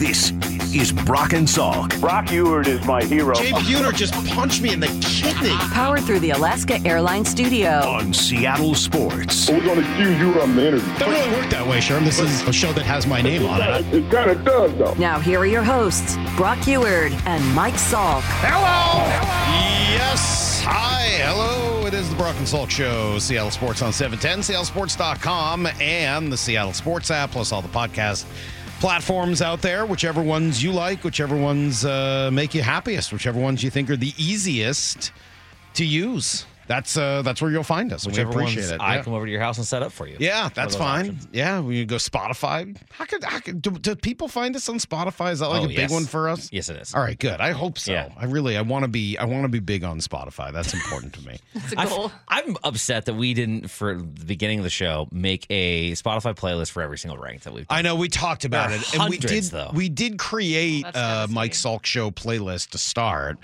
This is Brock and Salk Brock Huard is my hero. Jay Buhner just punched me in the kidney. Powered through the Alaska Airlines Studio. on Seattle Sports. We're going to accuse you on the interview. Doesn't really work that way, Sherm. This is a show that has my name on it. It kind of does, though. Now, here are your hosts, Brock Huard and Mike Salk. Hello. Yes. Hi. Hello. It is the Brock and Salk Show. Seattle Sports on 710, seattlesports.com, and the Seattle Sports app, plus all the podcast platforms out there. Whichever ones you like, whichever ones uh, make you happiest, whichever ones you think are the easiest to use. That's uh, that's where you'll find us. and Whichever we appreciate ones it. I Yeah. come over to your house and set up for you. Yeah, that's fine. options. Yeah, we go Spotify. How could, how could do, do people find us on Spotify? Is that like Oh, a big one for us? Yes, it is. All right, good. I hope so. Yeah. I really, I want to be, I want to be big on Spotify. That's important to me. It's a I've- goal. I'm upset that we didn't, for the beginning of the show, make a Spotify playlist for every single rank that we've done. I know we talked about There it, and we did, hundreds, though. we did create That's uh, Mike. Salk show playlist to start,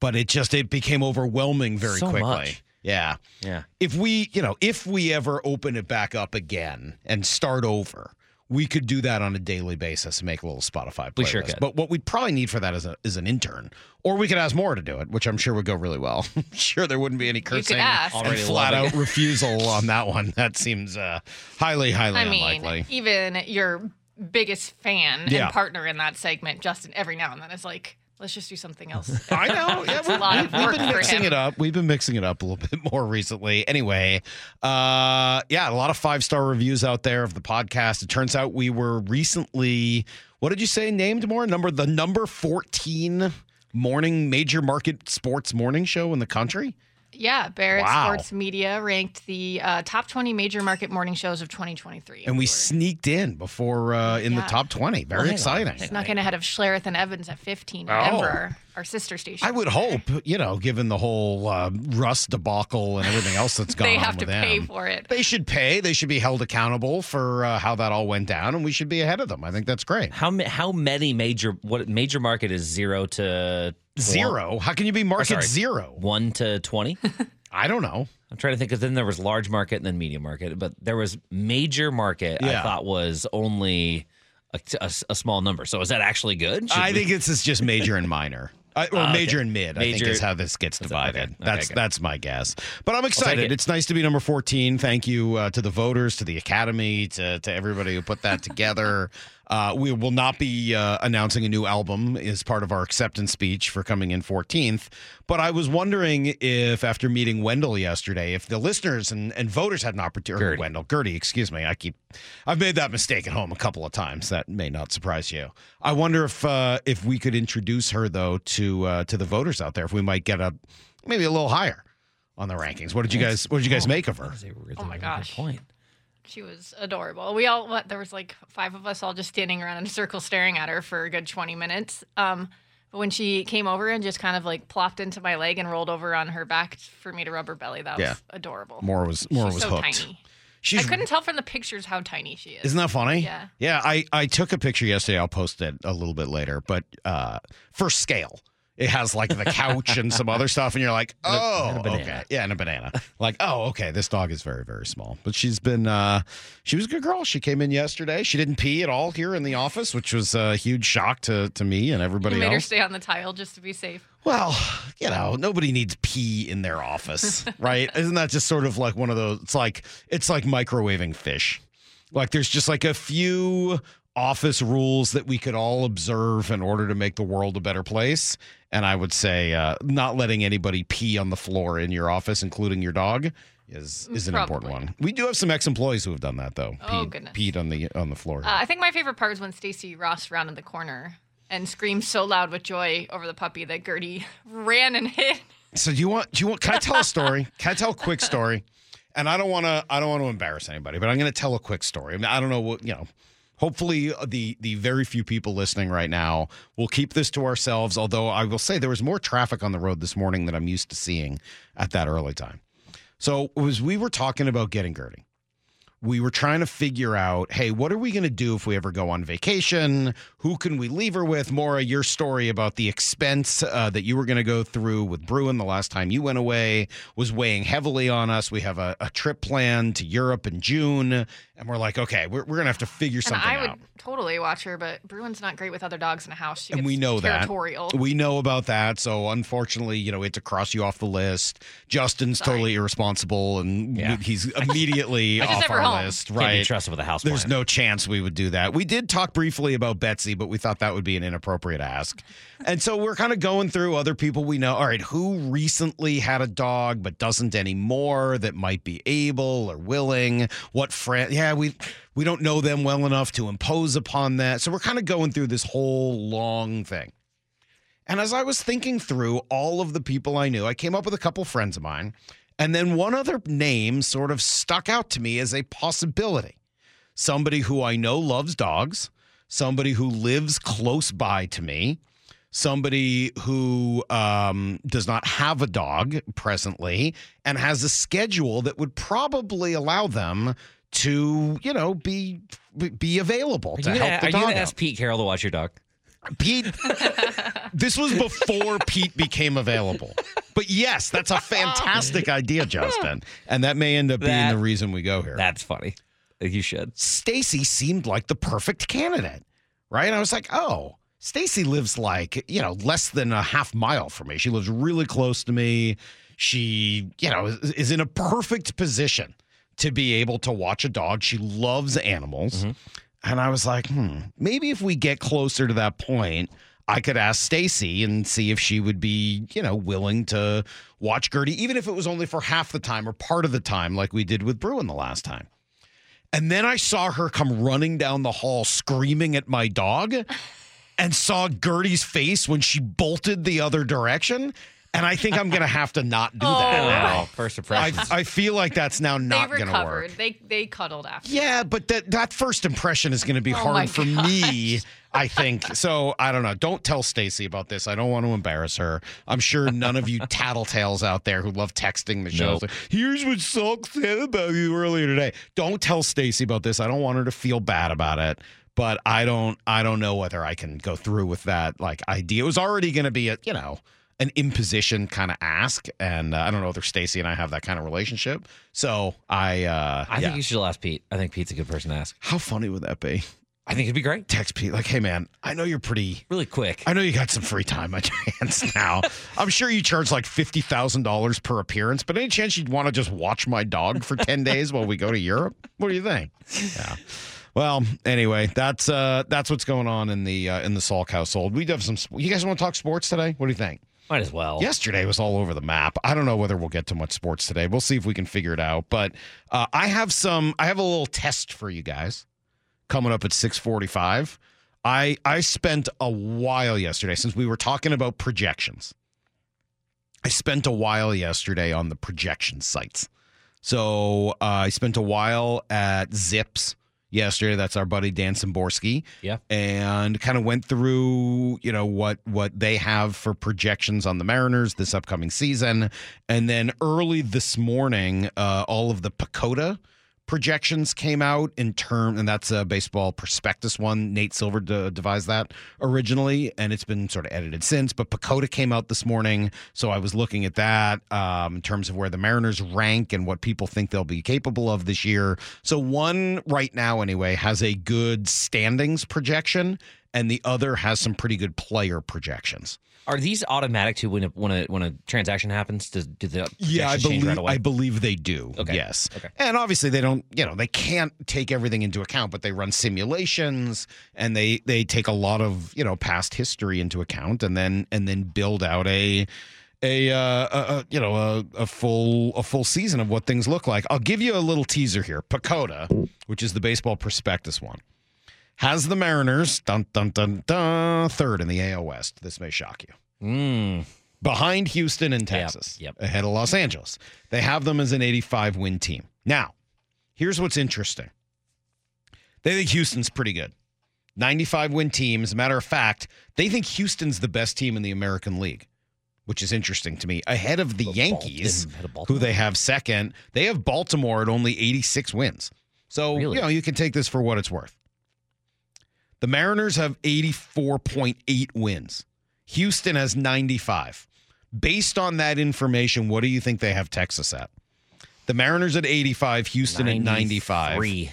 but it just it became overwhelming very So quickly. much. Yeah. Yeah. if we, you know, if we ever open it back up again and start over, we could do that on a daily basis and make a little Spotify playlist. We sure could. But what we'd probably need for that is, a, is an intern, or we could ask Maura to do it, which I'm sure would go really well. I'm sure there wouldn't be any cursing ask. and flat out refusal on that one. That seems uh, highly, highly I mean, unlikely. even your biggest fan Yeah. and partner in that segment, Justin, every now and then is like, let's just do something else. I know. Yeah, a we've been mixing it up. We've been mixing it up a little bit more recently. Anyway, uh, yeah, a lot of five star reviews out there of the podcast. It turns out we were recently, what did you say, named more? Number the number fourteen morning major market sports morning show in the country. Yeah, Barrett Wow. Sports Media ranked the uh, top 20 major market morning shows of 2023. And we were sneaked in before uh, in the top twenty. Very Well, hang on. exciting. snuck in ahead of Schlereth and Evans at 15 in Oh. Denver, our, our sister station. I would hope, you know, given the whole uh, Russ debacle and everything else that's gone They on have to with pay them. for it. They should pay. They should be held accountable for uh, how that all went down, and we should be ahead of them. I think that's great. How how many major what major market is zero to Zero? How can you be market sorry. zero? one to twenty? I don't know. I'm trying to think. Because then there was large market and then medium market, but there was major market. Yeah. I thought was only a, a- a small number. So is that actually good? Should I we- think this is just major and minor. Uh, or Ah, okay. major and mid, I think is how this gets divided. okay. Okay, That's that's my guess. But I'm excited. it. It's nice to be number 14. Thank you uh, to the voters, to the academy, to to everybody who put that together. Uh, we will not be uh, announcing a new album as part of our acceptance speech for coming in 14th. But I was wondering if, after meeting Wendell yesterday, if the listeners and, and voters had an opportunity. Gertie. Wendell, Gertie, excuse me. I keep, I've made that mistake at home a couple of times. That may not surprise you. I wonder if uh, if we could introduce her though to uh, to the voters out there. If we might get a maybe a little higher on the rankings. What did you guys What did you guys make of her? That is a really, Oh my gosh. Point. She was adorable. We all what there was like five of us all just standing around in a circle staring at her for a good 20 minutes. Um but when she came over and just kind of like plopped into my leg and rolled over on her back for me to rub her belly, that was Yeah. adorable. More was more She's was so hooked. tiny. She's I couldn't tell from the pictures how tiny she is. Isn't that funny? Yeah. Yeah, I, I took a picture yesterday. I'll post it a little bit later, but uh, for scale. It has like the couch and some other stuff, and you're like, oh, and a banana. okay. Yeah, and a banana. Like, oh, okay, this dog is very, very small. But she's been, uh, she was a good girl. She came in yesterday. She didn't pee at all here in the office, which was a huge shock to, to me and everybody you made her stay on the tile just to be safe. Well, you know, nobody needs pee in their office, right? Isn't that just sort of like one of those? It's like it's like microwaving fish. Like there's just like a few office rules that we could all observe in order to make the world a better place. And I would say uh, not letting anybody pee on the floor in your office, including your dog, is is an important one. We do have some ex-employees who have done that though. Oh, peed, goodness. peed on the on the floor. Uh, I think my favorite part was when Stacy Ross rounded the corner and screamed so loud with joy over the puppy that Gertie ran and hid. So do you want? Do you want? Can I tell a story? Can I tell a quick story? And I don't want to. I don't want to embarrass anybody, but I'm going to tell a quick story. I mean, I don't know what you know. Hopefully, uh, the the very few people listening right now will keep this to ourselves. Although I will say there was more traffic on the road this morning than I'm used to seeing at that early time. So as we were talking about getting Gertie, we were trying to figure out, hey, what are we going to do if we ever go on vacation? Who can we leave her with? Maura, your story about the expense uh, that you were going to go through with Bruin the last time you went away was weighing heavily on us. We have a, a trip planned to Europe in June, and we're like, okay, we're, we're going to have to figure And something out. I would out. totally watch her, but Bruin's not great with other dogs in a house. She And we know that. territorial. We know about that. So unfortunately, you know, we had to cross you off the list. Justin's Sorry. totally irresponsible and Yeah. he's immediately I just off never our list. Can't be trusted with a house. There's plant. no chance we would do that. We did talk briefly about Betsy, but we thought that would be an inappropriate ask. And so we're kind of going through other people we know. All right, who recently had a dog but doesn't anymore that might be able or willing? What friend? Yeah, we we don't know them well enough to impose upon that. So we're kind of going through this whole long thing. And as I was thinking through all of the people I knew, I came up with a couple friends of mine. And then one other name sort of stuck out to me as a possibility somebody who I know loves dogs, somebody who lives close by to me, somebody who um, does not have a dog presently and has a schedule that would probably allow them to, you know, be be available Are to you help gonna, the are you dog. gonna out. ask Pete Carroll to watch your dog? Pete, this was before Pete became available. But yes, that's a fantastic oh. idea, Justin. And that may end up being That- the reason we go here. That's funny. You should. Stacy seemed like the perfect candidate, right? I was like, oh, Stacy lives like, you know, less than a half mile from me. She lives really close to me. She, you know, is, is in a perfect position to be able to watch a dog. She loves animals. Mm-hmm. And I was like, hmm, maybe if we get closer to that point, I could ask Stacy and see if she would be, you know, willing to watch Gertie, even if it was only for half the time or part of the time, like we did with Bruin the last time. And then I saw her come running down the hall screaming at my dog and saw Gertie's face when she bolted the other direction. And I think I'm going to have to not do oh, that Oh. now. First I, impressions. I feel like that's now they not going to recovered. work. They they cuddled after. Yeah, but that that first impression is going to be Oh my hard for me. I think so. I don't know. Don't tell Stacy about this. I don't want to embarrass her. I'm sure none of you tattletales out there who love texting the show. Nope. Here's what Salk said about you earlier today. Don't tell Stacy about this. I don't want her to feel bad about it. But I don't. I don't know whether I can go through with that like idea. It was already going to be a you know an imposition kind of ask, and uh, I don't know whether Stacy and I have that kind of relationship. So I. uh I yeah. think you should ask Pete. I think Pete's a good person to ask. How funny would that be? I think it'd be great. Text Pete like, "Hey man, I know you're pretty. Really quick. I know you got some free time your hands now. I'm sure you charge like fifty thousand dollars per appearance, but any chance you'd want to just watch my dog for ten days while we go to Europe? What do you think? Yeah. Well, anyway, that's uh that's what's going on in the uh, in the Salk household. We have some. You guys want to talk sports today? What do you think? Might as well. Yesterday was all over the map. I don't know whether we'll get to much sports today. We'll see if we can figure it out. But uh, I have some. I have a little test for you guys coming up at six forty-five. I I spent a while yesterday since we were talking about projections. I spent a while yesterday on the projection sites. So uh, I spent a while at Zips yesterday. That's our buddy Dan Szymborski Yeah. and kind of went through you know what what they have for projections on the Mariners this upcoming season, and then early this morning, uh, all of the PECOTA projections came out in term, and that's a baseball prospectus one. Nate Silver de- devised that originally, and it's been sort of edited since. But PECOTA came out this morning, so I was looking at that um, in terms of where the Mariners rank and what people think they'll be capable of this year. So one right now, anyway, has a good standings projection, and the other has some pretty good player projections. Are these automatic too when a, when a when a transaction happens? Does do the Yeah, I believe right away? I believe they do. Okay. Yes. Okay. And obviously they don't, you know, they can't take everything into account, but they run simulations and they they take a lot of, you know, past history into account and then and then build out a a, uh, a you know a, a full a full season of what things look like. I'll give you a little teaser here. PECOTA, which is the baseball prospectus one, has the Mariners dun dun dun dun third in the AL West. This may shock you Mm. behind Houston and Texas, yep. ahead of Los Angeles. They have them as an 85 win team. Now, here's what's interesting. They think Houston's pretty good. 95 win team. As a matter of fact, they think Houston's the best team in the American League, which is interesting to me. Ahead of the Yankees, of who they have second. They have Baltimore at only 86 wins. So, Really? you know, you can take this for what it's worth. The Mariners have 84.8 wins. Houston has 95. Based on that information, what do you think they have Texas at? The Mariners at 85, Houston at 95, 93.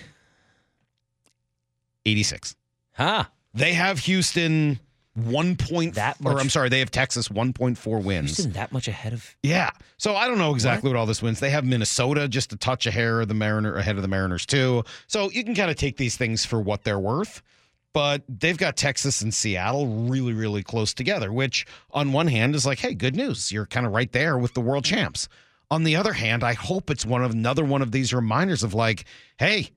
86. Huh. They have Houston 1 point That much, or I'm sorry, they have Texas 1.4 wins. Houston that much ahead of. Yeah. So I don't know exactly what? all this wins. They have Minnesota just a touch a hair of the Mariner ahead of the Mariners too. So you can kind of take these things for what they're worth. But they've got Texas and Seattle really, really close together, which on one hand is like, hey, good news. You're kind of right there with the world champs. On the other hand, I hope it's one of another one of these reminders of like, hey,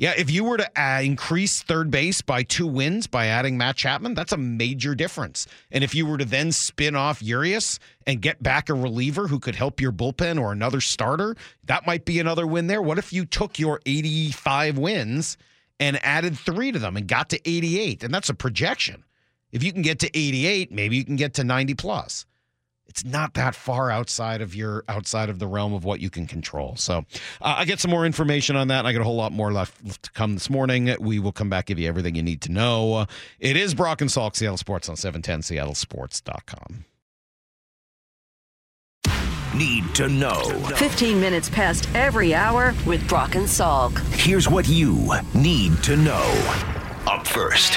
yeah, if you were to uh, increase third base by two wins by adding Matt Chapman, that's a major difference. And if you were to then spin off Urias and get back a reliever who could help your bullpen or another starter, that might be another win there. What if you took your 85 wins and added three to them and got to 88? And that's a projection. If you can get to 88, maybe you can get to 90 plus it's not that far outside of your outside of the realm of what you can control. So uh, I get some more information on that. And I got a whole lot more left to come this morning. We will come back give you everything you need to know. It is Brock and Salk, Seattle Sports on 710 seattlesports.com. Need to know. 15 minutes past every hour with Brock and Salk. Here's what you need to know. Up first.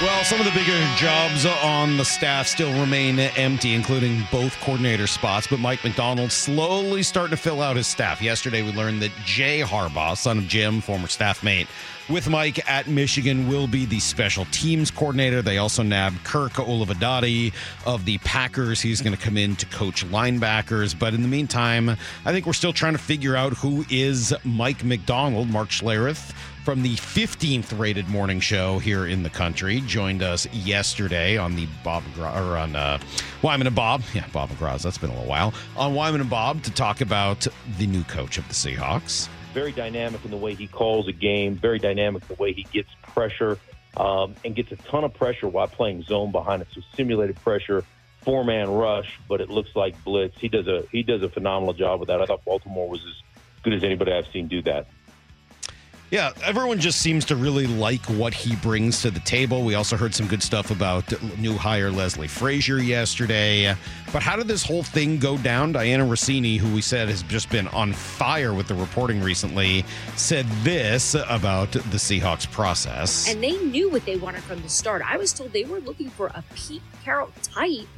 Well, some of the bigger jobs on the staff still remain empty, including both coordinator spots. But Mike Macdonald slowly starting to fill out his staff. Yesterday, we learned that Jay Harbaugh, son of Jim, former staff mate with Mike at Michigan, will be the special teams coordinator. They also nabbed Kirk Olivadotti of the Packers. He's going to come in to coach linebackers. But in the meantime, I think we're still trying to figure out who is Mike Macdonald. Mark Schlereth from the 15th rated morning show here in the country joined us yesterday on the Bob or on uh, Wyman and Bob. Yeah, Bob McGraw's. That's been a little while. On Wyman and Bob to talk about the new coach of the Seahawks. Very dynamic in the way he calls a game, very dynamic in the way he gets pressure um, and gets a ton of pressure while playing zone behind it. So simulated pressure, four man rush, but it looks like blitz. He does a he does a phenomenal job with that. I thought Baltimore was as good as anybody I've seen do that. Yeah, everyone just seems to really like what he brings to the table. We also heard some good stuff about new hire Leslie Frazier yesterday. But how did this whole thing go down? Dianna Russini, who we said has just been on fire with the reporting recently, said this about the Seahawks process. And they knew what they wanted from the start. I was told they were looking for a Pete Carroll type,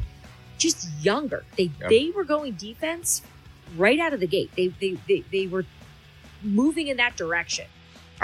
just younger. They they were going defense right out of the gate. They they they, they were moving in that direction.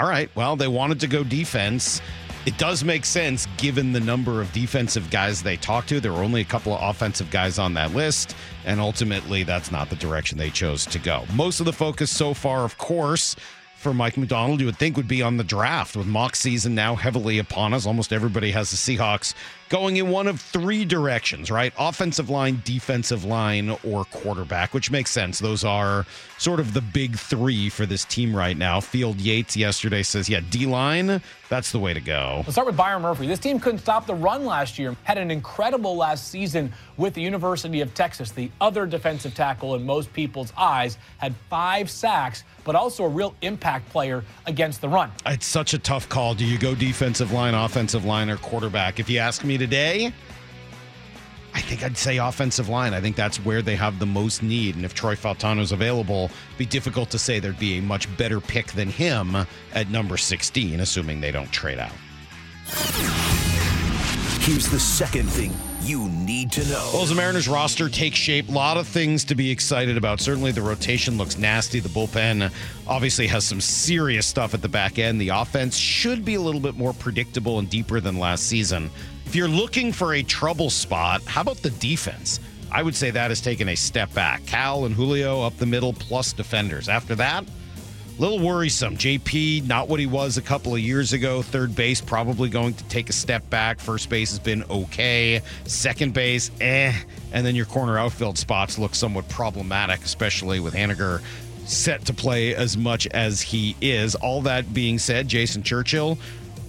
All right. Well, they wanted to go defense. It does make sense given the number of defensive guys they talked to. There were only a couple of offensive guys on that list, and ultimately, that's not the direction they chose to go. Most of the focus so far, of course, for Mike Macdonald, you would think would be on the draft with mock season now heavily upon us. Almost everybody has the Seahawks going in one of three directions, right? Offensive line, defensive line, or quarterback, which makes sense. Those are sort of the big three for this team right now. Field Yates yesterday says, yeah, D line, that's the way to go. Let's start with Byron Murphy. This team couldn't stop the run last year. Had an incredible last season with the University of Texas. The other defensive tackle in most people's eyes had five sacks, but also a real impact player against the run. It's such a tough call. Do you go defensive line, offensive line, or quarterback? If you ask me today, I think I'd say offensive line. I think that's where they have the most need. And if Troy Fautanu's available, it'd be difficult to say there'd be a much better pick than him at number 16, assuming they don't trade out. Here's the second thing you need to know. Well, as the Mariners roster takes shape, a lot of things to be excited about. Certainly, the rotation looks nasty. The bullpen obviously has some serious stuff at the back end. The offense should be a little bit more predictable and deeper than last season. If you're looking for a trouble spot, how about the defense? I would say that has taken a step back. Cal and Julio up the middle, plus defenders. After that, a little worrisome. JP, not what he was a couple of years ago. Third base, probably going to take a step back. First base has been okay. Second base, eh. And then your corner outfield spots look somewhat problematic, especially with Haniger set to play as much as he is. All that being said, Jason Churchill,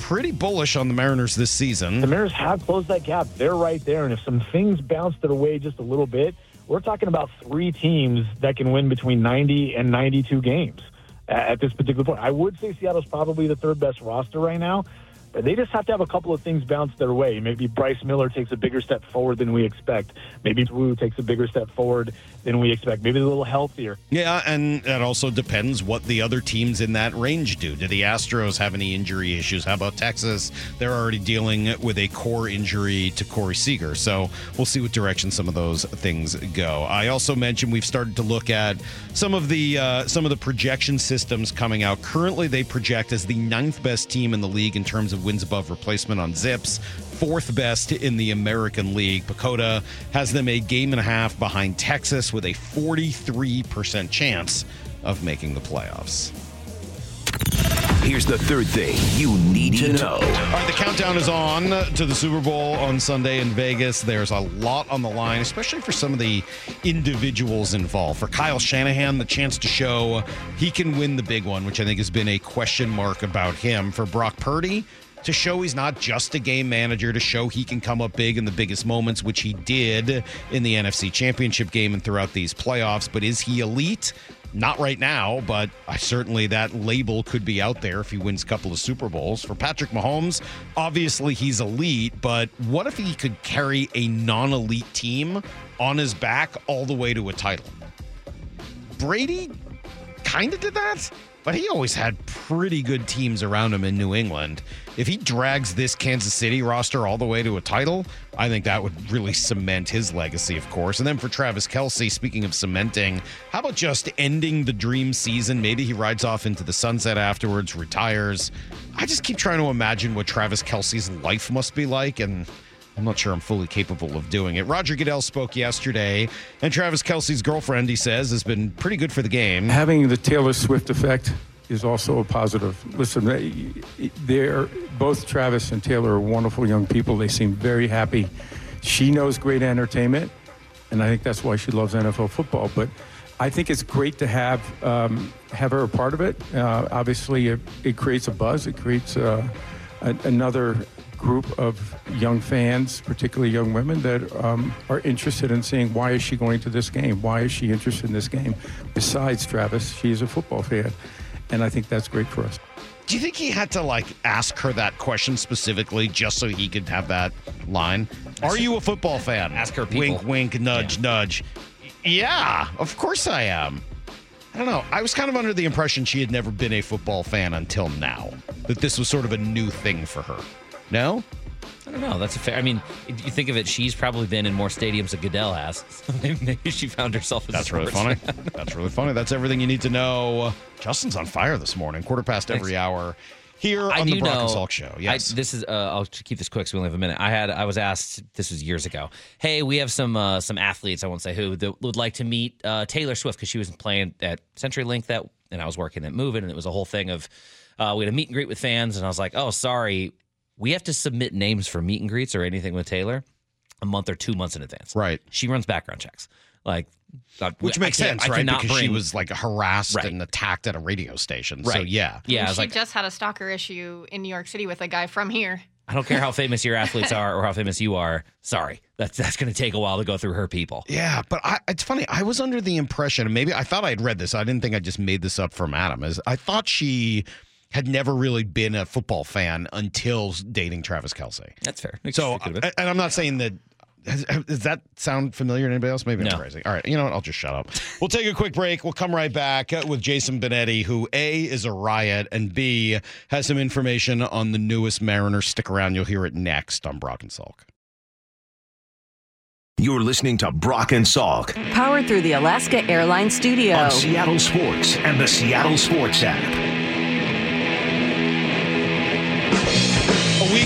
pretty bullish on the Mariners this season. The Mariners have closed that gap. They're right there. And if some things bounce their way just a little bit, we're talking about three teams that can win between 90 and 92 games. at, at this particular point. I would say Seattle's probably the third best roster right now. They just have to have a couple of things bounce their way. Maybe Bryce Miller takes a bigger step forward than we expect. Maybe Woo takes a bigger step forward than we expect. Maybe they're a little healthier. Yeah, and that also depends what the other teams in that range do. Do the Astros have any injury issues? How about Texas? They're already dealing with a core injury to Corey Seager. So we'll see what direction some of those things go. I also mentioned we've started to look at some of the uh, some of the projection systems coming out. Currently, they project as the ninth best team in the league in terms of wins above replacement on Zips fourth best in the American League. PECOTA has them a game and a half behind Texas with a 43% chance of making the playoffs. Here's the third thing you need to know. All right, the countdown is on to the Super Bowl on Sunday in Vegas. There's a lot on the line, especially for some of the individuals involved. For Kyle Shanahan, the chance to show he can win the big one, which I think has been a question mark about him. For Brock Purdy, to show he's not just a game manager, to show he can come up big in the biggest moments, which he did in the NFC Championship game and throughout these playoffs. But is he elite? Not right now, but I certainly that label could be out there if he wins a couple of Super Bowls. For Patrick Mahomes, obviously he's elite, but what if he could carry a non elite team on his back all the way to a title? Brady kind of did that, but he always had pretty good teams around him in New England. If he drags this Kansas City roster all the way to a title, I think that would really cement his legacy, of course. And then for Travis Kelce, speaking of cementing, how about just ending the dream season? Maybe he rides off into the sunset afterwards, retires. I just keep trying to imagine what Travis Kelce's life must be like, and I'm not sure I'm fully capable of doing it. Roger Goodell spoke yesterday, and Travis Kelce's girlfriend, he says, has been pretty good for the game. Having the Taylor Swift effect is also a positive. Listen, they, they're both Travis and Taylor are wonderful young people. They seem very happy. She knows great entertainment, and I think that's why she loves NFL football. But I think it's great to have um, have her a part of it. Uh, obviously, it, it, creates a buzz. It creates uh, another group of young fans, particularly young women, that um, are interested in seeing why is she going to this game? Why is she interested in this game? Besides Travis, she is a football fan and I think that's great for us. Do you think he had to like ask her that question specifically just so he could have that line? Are you a football fan? Ask her people. Wink, wink, nudge, yeah. nudge. Yeah, of course I am. I don't know. I was kind of under the impression she had never been a football fan until now. That this was sort of a new thing for her. No? I don't know. That's a fair. I mean, if you think of it, she's probably been in more stadiums than Goodell has. So maybe she found herself. That's really funny. That's really funny. That's everything you need to know. Justin's on fire this morning. Quarter past Thanks. every hour here I on the Brock know, and Salk show. Yes, I, this is. Uh, I'll keep this quick, so we only have a minute. I had. I was asked. This was years ago. Hey, we have some uh, some athletes. I won't say who that would like to meet uh, Taylor Swift because she was playing at CenturyLink that, and I was working at Moving, and it was a whole thing of. Uh, we had a meet and greet with fans, and I was like, "Oh, sorry, we have to submit names for meet and greets or anything with Taylor a month or two months in advance. Right. She runs background checks. Like, uh, which makes sense, right? Because bring, she was like harassed right. and attacked at a radio station. Right. So yeah, yeah. she like, just had a stalker issue in New York City with a guy from here. I don't care how famous your athletes are or how famous you are. Sorry, that's that's going to take a while to go through her people. Yeah, but I, it's funny. I was under the impression, maybe I thought I had read this. I didn't think I just made this up from Adam. Is I thought she had never really been a football fan until dating Travis Kelce. That's fair. So, and I'm not saying that. Does that sound familiar to anybody else? Maybe no. I'm crazy. All right, you know what? I'll just shut up. We'll take a quick break. We'll come right back uh, with Jason Benetti, who A is a riot and B has some information on the newest Mariner. Stick around; you'll hear it next on Brock and Salk. You're listening to Brock and Salk, powered through the Alaska Airlines Studio on Seattle Sports and the Seattle Sports app.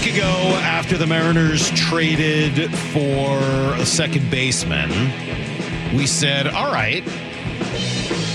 Week ago, after the Mariners traded for a second baseman, we said, all right,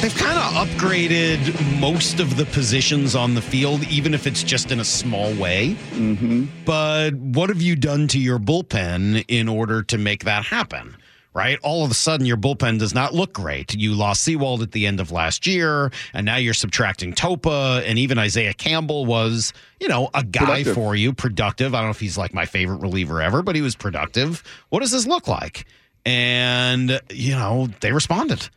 they've kind of upgraded most of the positions on the field, even if it's just in a small way. Mm-hmm. But what have you done to your bullpen in order to make that happen? Right? All of a sudden, your bullpen does not look great. You lost Sewald at the end of last year, and now you're subtracting Topa, and even Isaiah Campbell was, you know, a guy productive. for you, productive. I don't know if he's like my favorite reliever ever, but he was productive. What does this look like? And, you know, they responded.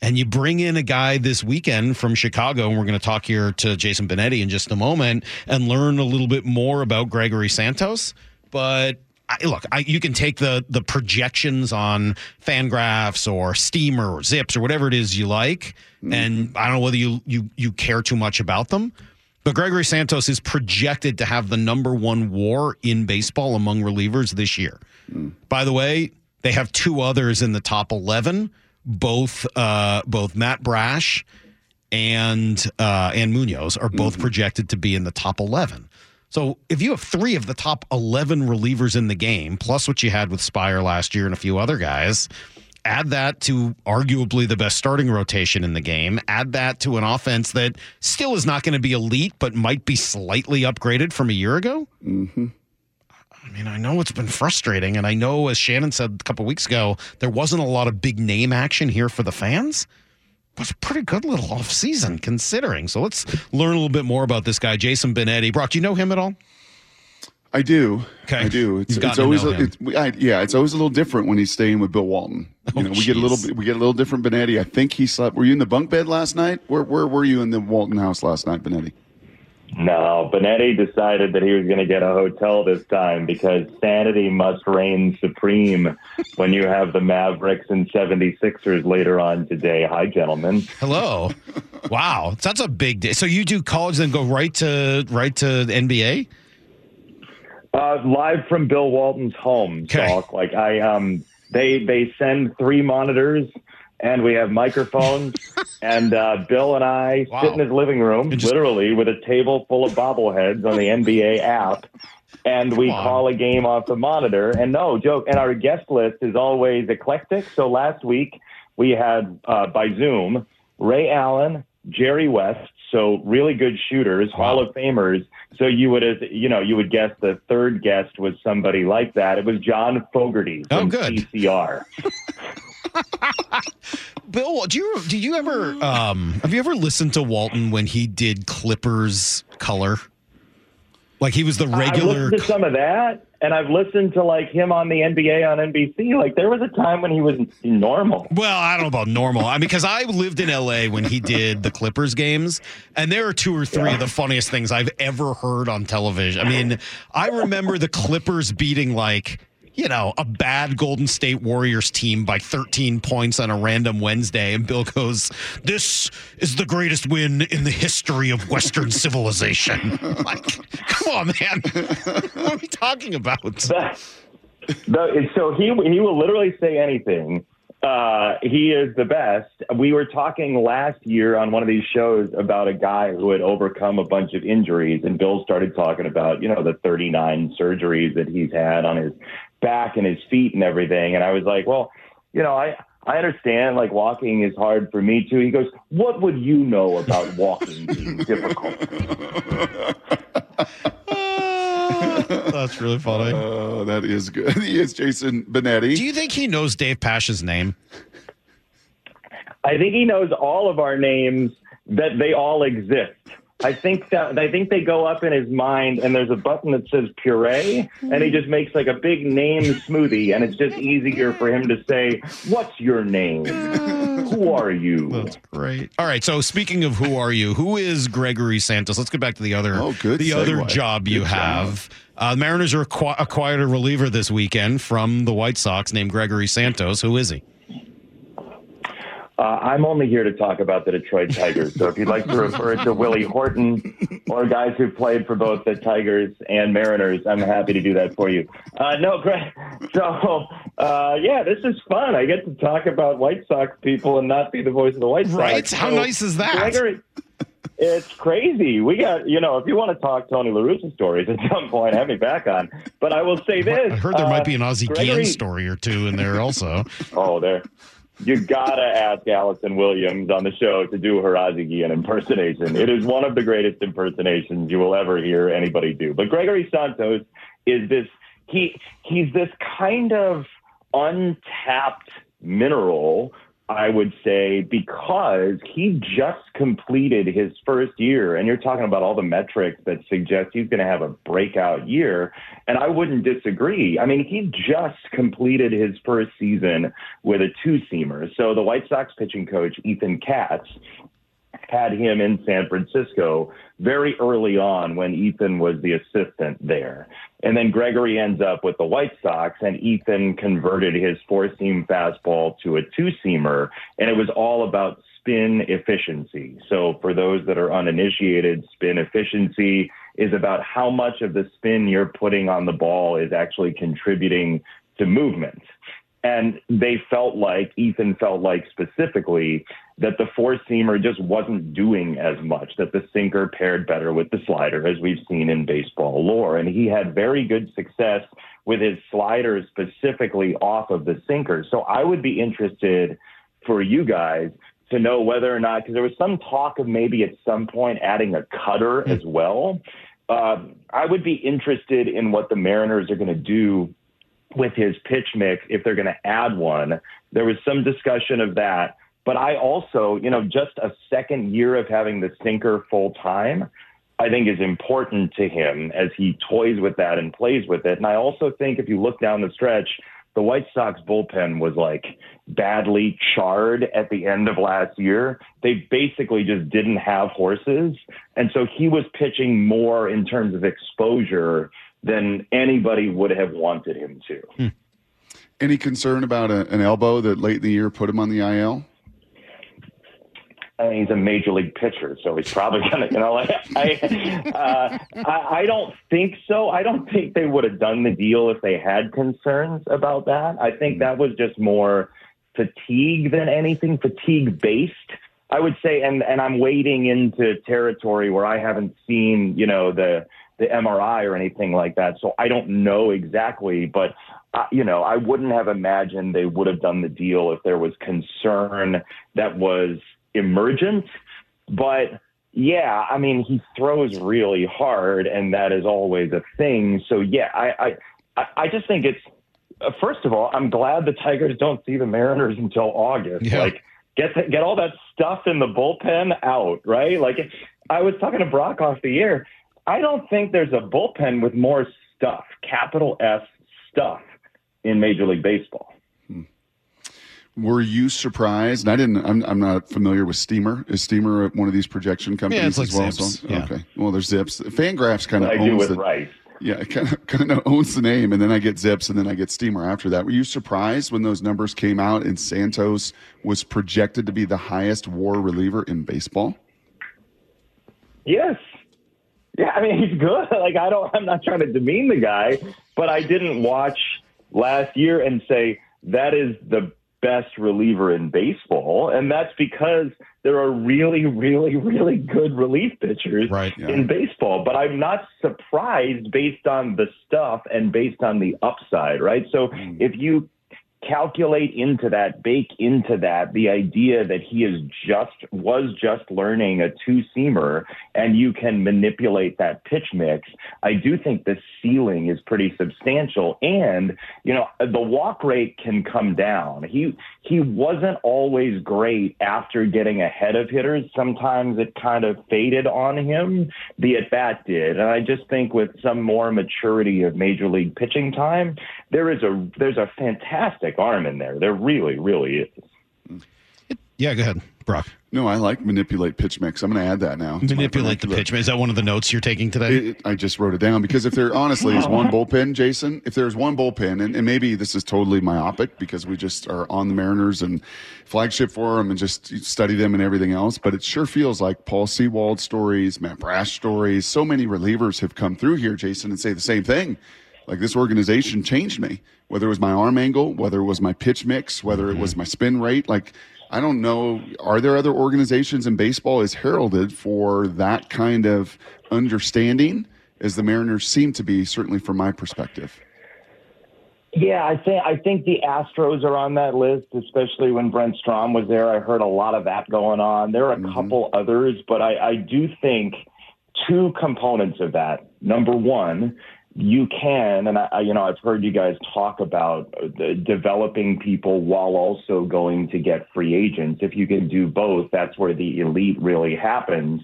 and you bring in a guy this weekend from Chicago, and we're going to talk here to Jason Benetti in just a moment and learn a little bit more about Gregory Santos. But I, look, I, you can take the the projections on Fangraphs or Steamer or Zips or whatever it is you like, and I don't know whether you you you care too much about them. But Gregory Santos is projected to have the number one WAR in baseball among relievers this year. By the way, they have two others in the top eleven, both uh, both Matt Brash and uh, and Munoz are both projected to be in the top eleven. So if you have three of the top eleven relievers in the game, plus what you had with Speier last year and a few other guys, add that to arguably the best starting rotation in the game. Add that to an offense that still is not going to be elite, but might be slightly upgraded from a year ago. Mm-hmm. I mean, I know it's been frustrating, and I know, as Shannon said a couple weeks ago, there wasn't a lot of big name action here for the fans. Was a pretty good little off season considering. So let's learn a little bit more about this guy, Jason Benetti. Brock, do you know him at all? I do. Okay. I do. It's, it's always a, it's, we- I, yeah, it's always a little different when he's staying with Bill Walton. You Oh, know, we get a little we get a little different Benetti. I think he slept. Were you in the bunk bed last night? Where where were you in the Walton house last night, Benetti? No, Benetti decided that he was going to get a hotel this time because sanity must reign supreme when you have the Mavericks and 76ers later on today. Hi, gentlemen. Hello. wow, that's a big day. So you do college, then go right to right to the NBA. Uh, live from Bill Walton's home, Talk Like I, um, they they send three monitors, and we have microphones, and uh, Bill and I sit in his living room, literally with a table full of bobbleheads on the NBA app, and we call a game off the monitor. And no joke, and our guest list is always eclectic. So last week we had uh, by Zoom Ray Allen, Jerry West, so really good shooters, Hall of Famers. So you would, have, you know, you would guess the third guest was somebody like that. It was John Fogerty from CCR. Bill, do you do you ever um have you ever listened to Walton when he did Clippers color? Like he was the regular listened to some of that, and I've listened to like him on the NBA on NBC. Like there was a time when he was normal. Well, I don't know about normal. I mean, because I lived in LA when he did the Clippers games, and there are two or three of the funniest things I've ever heard on television. I mean, I remember the Clippers beating like. You know, a bad Golden State Warriors team by 13 points on a random Wednesday. And Bill goes, This is the greatest win in the history of Western civilization. like, come on, man. what are we talking about? So he he will literally say anything. Uh, he is the best. We were talking last year on one of these shows about a guy who had overcome a bunch of injuries, and Bill started talking about you know the 39 surgeries that he's had on his back and his feet and everything. And I was like, well, you know, I I understand like walking is hard for me too. He goes, what would you know about walking being difficult? That's really funny. Oh, that is good. He is Jason Benetti. Do you think he knows Dave Pasch's name? I think he knows all of our names that they all exist. I think that I think they go up in his mind, and there's a button that says puree, and he just makes like a big name smoothie, and it's just easier for him to say, "What's your name? Who are you?" That's great. All right. So speaking of who are you? Who is Gregory Santos? Let's get back to the other Oh, good the other job you Good job. Uh, Mariners are acqui- acquired a reliever this weekend from the White Sox named Gregory Santos. Who is he? Uh, I'm only here to talk about the Detroit Tigers. So if you'd like to refer to Willie Horton or guys who played for both the Tigers and Mariners, I'm happy to do that for you. Uh, no, Greg. So uh, yeah, this is fun. I get to talk about White Sox people and not be the voice of the White Sox. Right? How nice is that? Gregory, it's crazy. We got, you know, if you want to talk Tony LaRussa stories at some point, have me back on. But I will say this. I heard there might uh, be an Ozzie Gregory- Guillen story or two in there also. Oh, there. You gotta ask Allison Williams on the show to do her Ozzie Guillen impersonation. It is one of the greatest impersonations you will ever hear anybody do. But Gregory Santos is this he he's this kind of untapped mineral I would say because he just completed his first year, and you're talking about all the metrics that suggest he's going to have a breakout year. And I wouldn't disagree. I mean, he just completed his first season with a two seamer. So the White Sox pitching coach, Ethan Katz, had him in San Francisco very early on when Ethan was the assistant there. And then Gregory ends up with the White Sox, and Ethan converted his four seam fastball to a two seamer, and it was all about spin efficiency. So, for those that are uninitiated, spin efficiency is about how much of the spin you're putting on the ball is actually contributing to movement. And they felt like, Ethan felt like specifically, that the four seamer just wasn't doing as much, that the sinker paired better with the slider, as we've seen in baseball lore. And he had very good success with his slider specifically off of the sinker. So I would be interested for you guys to know whether or not, because there was some talk of maybe at some point adding a cutter as well. Uh, I would be interested in what the Mariners are going to do with his pitch mix if they're going to add one. There was some discussion of that. But I also, you know, just a second year of having the sinker full time, I think is important to him as he toys with that and plays with it. And I also think if you look down the stretch, the White Sox bullpen was like badly charred at the end of last year. They basically just didn't have horses. And so he was pitching more in terms of exposure than anybody would have wanted him to. Hmm. Any concern about a, an elbow that late in the year put him on the IL? I mean, he's a major league pitcher, so he's probably gonna, you know, like I, uh, I, I don't think so. I don't think they would have done the deal if they had concerns about that. I think that was just more fatigue than anything, fatigue based. I would say, and and I'm wading into territory where I haven't seen, you know, the the MRI or anything like that, so I don't know exactly, but. Uh, you know, I wouldn't have imagined they would have done the deal if there was concern that was emergent. But yeah, I mean, he throws really hard, and that is always a thing. So yeah, I I, I just think it's uh, first of all, I'm glad the Tigers don't see the Mariners until August. Yeah. Like get the, get all that stuff in the bullpen out, right? Like I was talking to Brock off the air. I don't think there's a bullpen with more stuff, capital S stuff, in Major League Baseball. Hmm. Were you surprised? I didn't. I'm, I'm not familiar with Steamer. Is Steamer one of these projection companies it's like as well? Zips, So- yeah. Okay. Well, there's Zips. Fangraphs kind of I owns with the. Rice. Yeah, it kind of kind of owns the name, and then I get Zips, and then I get Steamer after that. Were you surprised when those numbers came out and Santos was projected to be the highest WAR reliever in baseball? Yes. Yeah, I mean he's good. Like I don't I'm not trying to demean the guy, but I didn't watch last year and say that is the best reliever in baseball, and that's because there are really, really, really good relief pitchers right in baseball. But I'm not surprised based on the stuff and based on the upside, right? So mm. if you calculate into that, bake into that the idea that he is just was just learning a two seamer and you can manipulate that pitch mix, I do think the ceiling is pretty substantial. And, you know, the walk rate can come down. He he wasn't always great after getting ahead of hitters. Sometimes it kind of faded on him. The at bat did. And I just think with some more maturity of major league pitching time, there is a there's a fantastic arm in there. There really, really is. Yeah, go ahead, Brock. No, I like manipulate pitch mix. I'm going to add that now. to Manipulate the vernacular. pitch. Is that one of the notes you're taking today? It, it- I just wrote it down because if there honestly is one bullpen, Jason, if there's one bullpen, and, and maybe this is totally myopic because we just are on the Mariners and flagship for them and just study them and everything else, but it sure feels like Paul Sewald stories, Matt Brash stories. So many relievers have come through here, Jason, and say the same thing. Like this organization changed me, whether it was my arm angle, whether it was my pitch mix, whether it was mm-hmm. my spin rate. Like, I don't know. Are there other organizations in baseball is heralded for that kind of understanding as the Mariners seem to be, certainly from my perspective? Yeah, I think I think the Astros are on that list, especially when Brent Strom was there. I heard a lot of that going on. There are a mm-hmm. couple others, but I, I do think two components of that. Number one, you can, and I, you know, I've heard you guys talk about uh, developing people while also going to get free agents. If you can do both, that's where the elite really happens.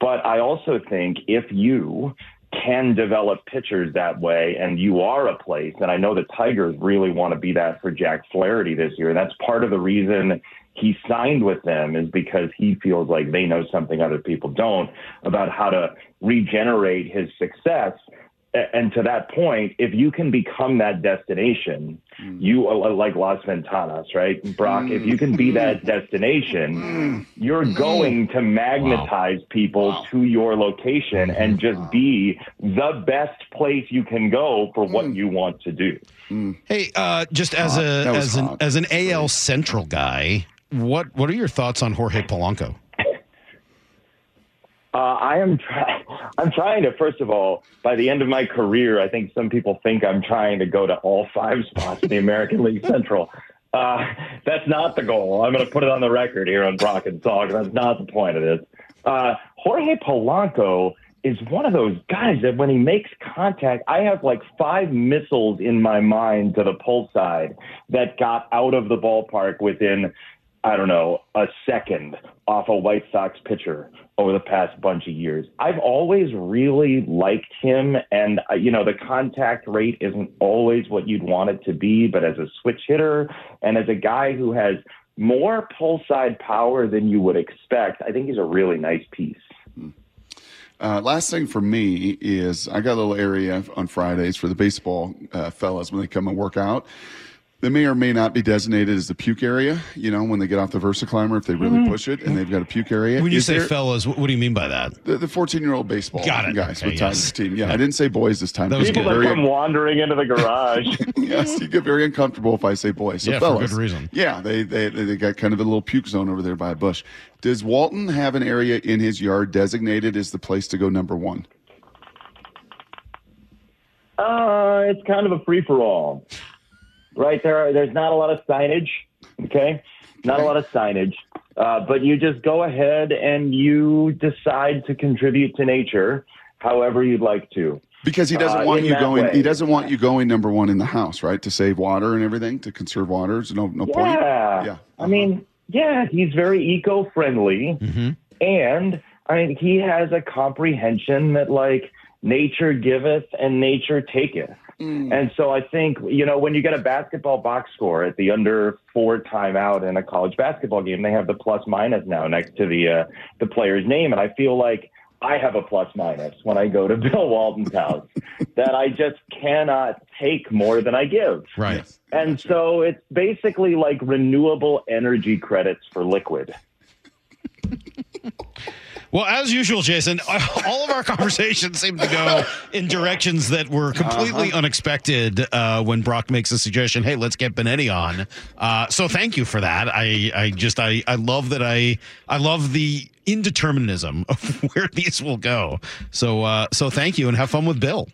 But I also think if you can develop pitchers that way and you are a place, and I know the Tigers really want to be that for Jack Flaherty this year. And that's part of the reason he signed with them is because he feels like they know something other people don't about how to regenerate his success. A- And to that point, if you can become that destination, mm. you uh, are like Las Ventanas, right? Brock, if you can be mm. that destination, mm. you're going to magnetize people to your location mm-hmm. and just be the best place you can go for what you want to do. Hey, uh, just as Hot. a That was as an as an AL Central guy, what what are your thoughts on Jorge Polanco? Uh, I am trying. I'm trying to. First of all, by the end of my career, I think some people think I'm trying to go to all five spots in the American League Central. Uh, that's not the goal. I'm going to put it on the record here on Brock and Salk. That's not the point of this. Uh, Jorge Polanco is one of those guys that when he makes contact, I have like five missiles in my mind to the pull side that got out of the ballpark within I don't know, a second off a White Sox pitcher over the past bunch of years. I've always really liked him, and uh, you know the contact rate isn't always what you'd want it to be, but as a switch hitter and as a guy who has more pull side power than you would expect, I think he's a really nice piece. Uh, last thing for me is I got a little area on Fridays for the baseball uh, fellas when they come and work out. They may or may not be designated as the puke area. You know, when they get off the VersaClimber, if they really push it and they've got a puke area. When you Is say there- fellas, what, what do you mean by that? the, the 14 year old baseball Got it. guys Okay, with yes. Tigers team. Yeah, I didn't say boys this time. That was You good. get People that very- come wandering into the garage. yes, you get very uncomfortable if I say boys. So Yeah, for good reason. Yeah, they, they they got kind of a little puke zone over there by a bush. Does Walton have an area in his yard designated as the place to go number one? Uh, it's kind of a free for all, right? There, are, there's not a lot of signage. Okay, not a lot of signage, uh, but you just go ahead and you decide to contribute to nature however you'd like to. Because he doesn't Uh, want you going. way. He doesn't want you going number one in the house, right? To save water and everything, to conserve water. There's no no point. Yeah. Yeah. I mean, yeah, he's very eco friendly. And I mean, he has a comprehension that, like, nature giveth and nature taketh. And so I think, you know, when you get a basketball box score at the under four timeout in a college basketball game, they have the plus minus now next to the uh, the player's name. And I feel like I have a plus minus when I go to Bill Walton's house that I just cannot take more than I give. Right. And so it's basically like renewable energy credits for liquid. Well, as usual, Jason, all of our conversations seem to go in directions that were completely Uh-huh. unexpected uh, when Brock makes a suggestion. Hey, let's get Benetti on. Uh, so thank you for that. I, I just, I, I love that. I, I love the indeterminism of where these will go. So, uh, so thank you and have fun with Bill.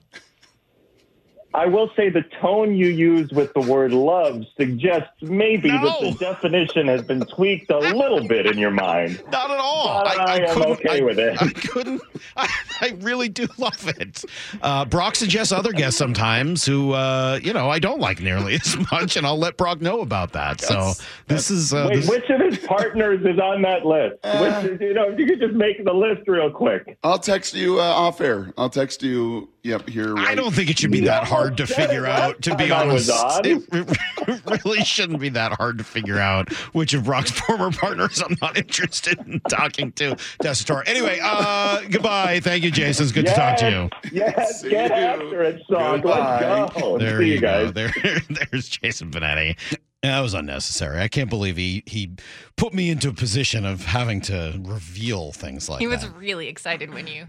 I will say the tone you use with the word love suggests maybe that the definition has been tweaked a little bit in your mind. Not at all. But I, am couldn't- okay I- with it. I couldn't. I, I really do love it. Uh, Brock suggests other guests sometimes who, uh, you know, I don't like nearly as much, and I'll let Brock know about that. So this is. Uh, Wait, this- which of his partners is on that list? which, you know, if you could just make the list real quick. I'll text you uh, off air. I'll text you. Yep, here. I don't think it should be that hard to said it figure out. To be time I was honest, on. it, it really shouldn't be that hard to figure out which of Brock's former partners I'm not interested in talking to. Testator. Anyway, uh, goodbye. Thank you, Jason. It's good to talk to you. Yes, get after it, son. Let's go. There See you, you go. guys. There, there's Jason Benetti. That was unnecessary. I can't believe he he put me into a position of having to reveal things like that. he that. was really excited when you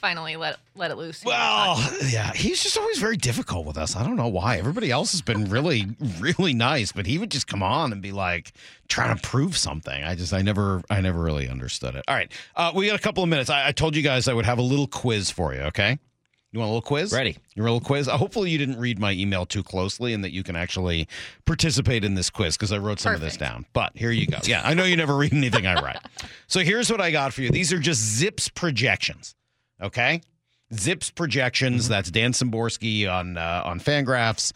finally let let it loose. Well, yeah, he's just always very difficult with us. I don't know why. Everybody else has been really, really nice, but he would just come on and be like trying to prove something. I just, I never, I never really understood it. All right, uh, we got a couple of minutes. I, I told you guys I would have a little quiz for you. Okay. You want a little quiz? Ready. You want a little quiz? Uh, hopefully, you didn't read my email too closely and that you can actually participate in this quiz because I wrote some of this down. But here you go. Yeah, I know you never read anything I write. So here's what I got for you. These are just Zips projections. Okay. Zips projections. That's Dan Szymborski on uh, on Fangraphs,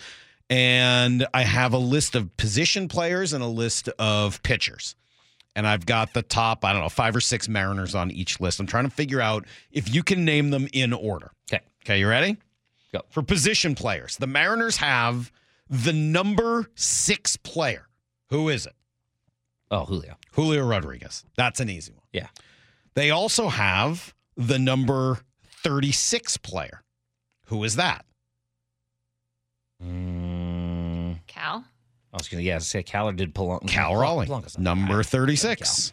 and I have a list of position players and a list of pitchers. And I've got the top, I don't know, five or six Mariners on each list. I'm trying to figure out if you can name them in order. Okay. Okay, you ready? Go. For position players, the Mariners have the number six player. Who is it? Oh, Julio. Julio Rodriguez. That's an easy one. Yeah. They also have the number 36 player. Who is that? Mm, Cal. I was gonna yeah say Cal or did Polanco. Cal Raleigh, Polanco's number 36.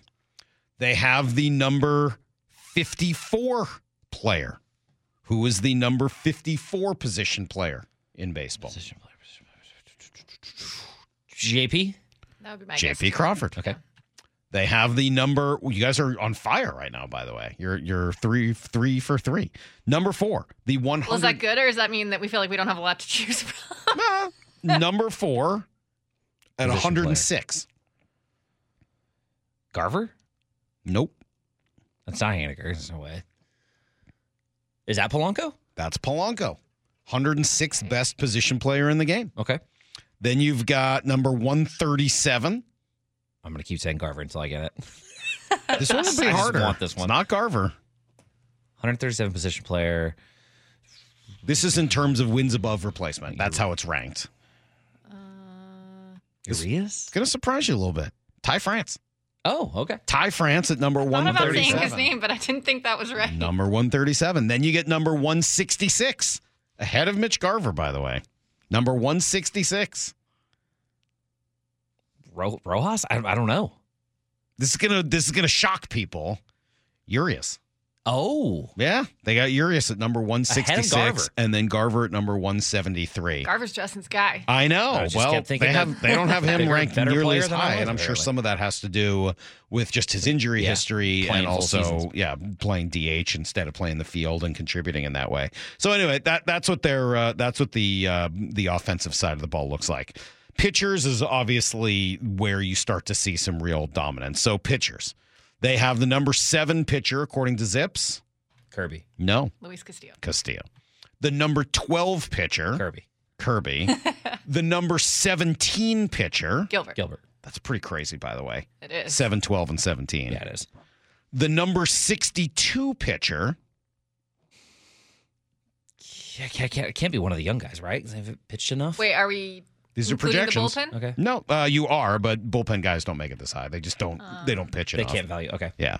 They have the number 54 player. Who is the number 54 position player in baseball? Position player. JP. That would be my guess. JP Crawford. Okay. They have the number. You guys are on fire right now. By the way, you're you're three three for three. Number four, the one Well, is that good, or does that mean that we feel like we don't have a lot to choose from? nah, number four at Position 106. Garver. Nope, That's not Haniger. There's no way. Is that Polanco? that's Polanco. 106th best position player in the game. Okay. Then you've got number 137. I'm gonna keep saying Garver until I get it. This one will be I just harder. want this one. It's not Garver. 137 position player. This is in terms of wins above replacement. That's how it's ranked. Uh, it's Urias? going to surprise you a little bit. Ty France. Oh, okay. Ty France at number Thought about saying his name, but I didn't think that was right. Number 137. Then you get number 166, ahead of Mitch Garver, by the way. Number 166. Ro- Rojas? I, I don't know. This is gonna this is gonna shock people. Urias. Oh, Yeah, they got Urias at number 166, Garver. and then Garver at number 173. Garver's Justin's guy. I know. I just well, kept thinking they have they don't have him bigger, ranked better nearly player as than I high, was, and I'm sure apparently. some of that has to do with just his injury Yeah, history playing and full also seasons. yeah playing DH instead of playing the field and contributing in that way. So anyway, that that's what their uh, that's what the uh, the offensive side of the ball looks like. Pitchers is obviously where you start to see some real dominance. So pitchers, they have the number seven pitcher according to Zips. Kirby. No, Luis Castillo. Castillo. The number 12 pitcher, Kirby. Kirby. the number 17 pitcher, Gilbert. Gilbert. that's pretty crazy, by the way. It is. 7, 12, and 17. Yeah, it is. The number 62 pitcher, Yeah, it can't, can't, it can't be one of the young guys, right? 'Cause They haven't pitched enough. Wait, are we these are including the projections. bullpen? Okay. No, uh, you are, but bullpen guys don't make it this high. They just don't. they don't pitch it. They can't value. Okay. Yeah,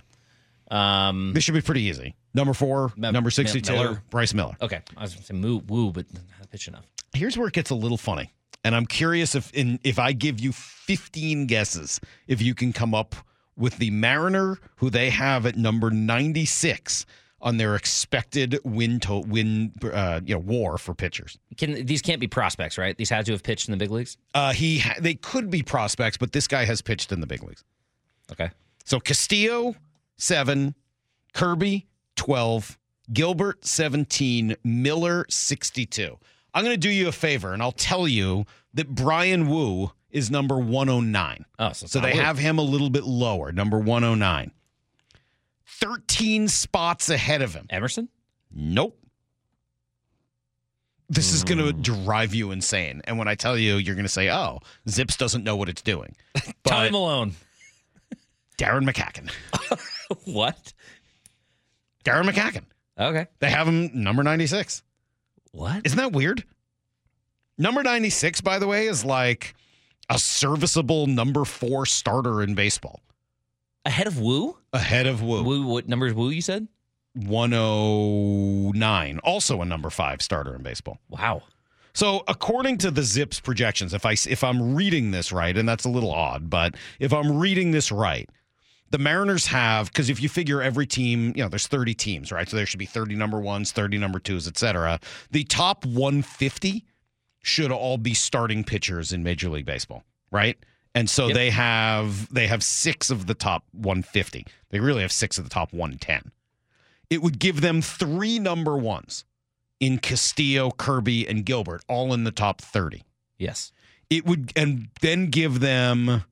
Um. this should be pretty easy. Number four, Mem- number 62, Miller. Bryce Miller. Okay. I was going to say moo, woo, but not pitch enough. here's where it gets a little funny and i'm curious if in if i give you 15 guesses if you can come up with the mariner who they have at number 96 on their expected win to win uh, you know war for pitchers Can these can't be prospects, right? These had to have pitched in the big leagues. uh, he ha- they could be prospects but this guy has pitched in the big leagues Okay. so castillo 7 kirby 12 gilbert 17 miller 62 i'm going to do you a favor and i'll tell you that Bryan Woo is number 109 Oh, so, so they Woo. have him a little bit lower number 109 13 spots ahead of him Emerson. nope this is going to Hmm. drive you insane and when i tell you you're going to say oh zips doesn't know what it's doing Tommy but Milone. darren McCaughan what? darren McCaughan Okay. They have him number 96. What? Isn't that weird? Number 96, by the way, is like a serviceable number four starter in baseball. Ahead of Woo? Ahead of Wu. Woo. What number is Woo? You said. 109. Also a number five starter in baseball. Wow. So according to the Zips projections, if I if I'm reading this right, and that's a little odd, but if I'm reading this right, the Mariners have because if you figure every team, you know, there's 30 teams, right? So there should be 30 number ones, 30 number twos, et cetera. The top 150 should all be starting pitchers in Major League Baseball, right? And so Yep. they have they have six of the top 150. They really have six of the top 110. It would give them three number ones in Castillo, Kirby, and Gilbert, all in the top 30. Yes. It would, and then give them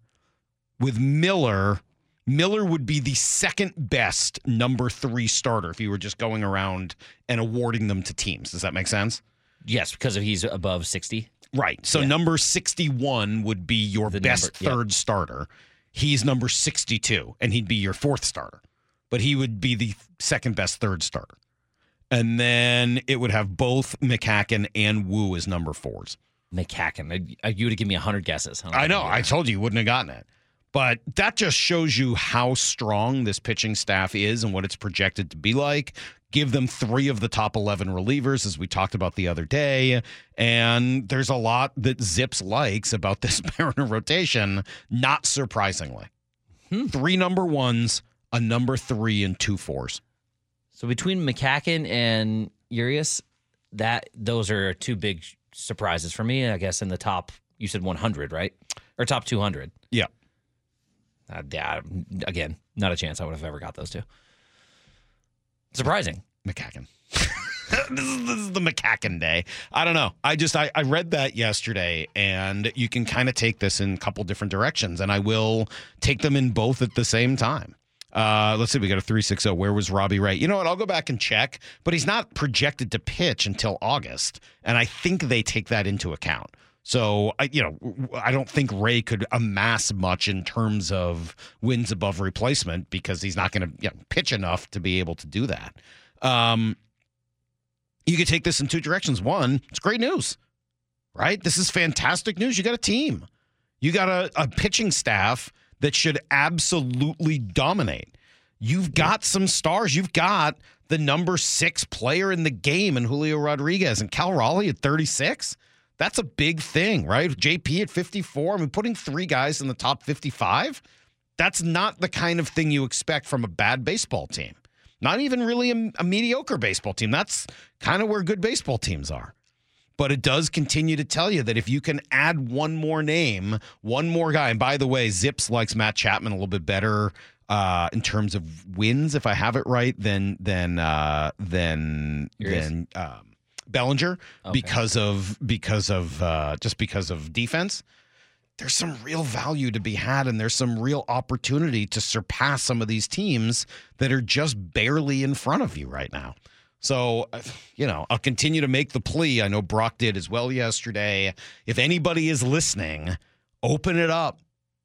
with Miller Miller would be the second best number three starter if you were just going around and awarding them to teams. Does that make sense? Yes, because if he's above 60. Right. So number 61 would be your The best number- yeah. third starter. He's number 62, and he'd be your fourth starter, but he would be the second best third starter. And then it would have both McCaughan and Woo as number fours. McCaughan. You would have given me 100 guesses. I know. I told you you wouldn't have gotten it. But that just shows you how strong this pitching staff is and what it's projected to be like. Give them three of the top 11 relievers, as we talked about the other day. And there's a lot that Zips likes about this Mariner rotation, not surprisingly. Hmm. Three number ones, a number three, and two fours. So between McCaughan and Urias, that those are two big surprises for me. I guess in the top, you said 100, right? Or top 200. Yeah. Uh, yeah. Again, not a chance I would have ever got those two. Surprising. McCaughan. this, is, this is the McCaughan day. I don't know. I just I, I read that yesterday, and you can kind of take this in a couple different directions, and I will take them in both at the same time. Uh, let's see, we got a 360. Where was Robbie Ray? You know what? I'll go back and check, but he's not projected to pitch until August, and I think they take that into account. So, I, you know, I don't think Ray could amass much in terms of wins above replacement because he's not going to you know, pitch enough to be able to do that. Um, you could take this in two directions. One, it's great news, right? This is fantastic news. You got a team, you got a, a pitching staff that should absolutely dominate. You've got some stars. You've got the number six player in the game in Julio Rodriguez and Cal Raleigh at 36. That's a big thing, right? JP at 54. I mean, putting three guys in the top 55, that's not the kind of thing you expect from a bad baseball team. Not even really a, a mediocre baseball team. That's kind of where good baseball teams are. But it does continue to tell you that if you can add one more name, one more guy, and by the way, Zips likes Matt Chapman a little bit better uh, in terms of wins, if I have it right, than than uh, than than um, Bellinger Okay. because of because of uh, just because of defense there's some real value to be had and there's some real opportunity to surpass some of these teams that are just barely in front of you right now. So, uh, you know, I'll continue to make the plea. I know Brock did as well yesterday. If anybody is listening, open it up,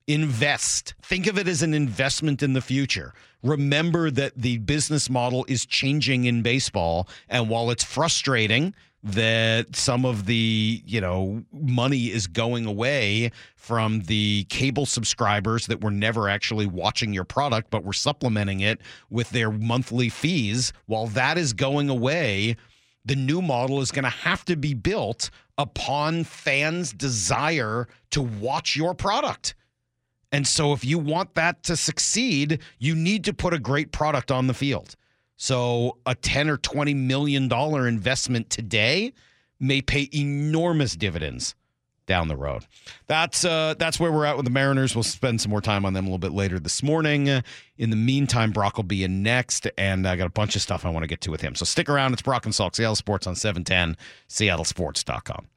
invest. Think of it as an investment in the future. Remember that the business model is changing in baseball. And while it's frustrating, that some of the you know money is going away from the cable subscribers that were never actually watching your product but were supplementing it with their monthly fees while that is going away the new model is going to have to be built upon fans desire to watch your product and so if you want that to succeed you need to put a great product on the field so a 10 or 20 million dollar investment today may pay enormous dividends down the road. That's uh that's where we're at with the Mariners. We'll spend some more time on them a little bit later this morning. In the meantime, Brock will be in next, and I got a bunch of stuff I want to get to with him. So stick around. It's Brock and Salk, Seattle Sports on 710, seattlesports.com.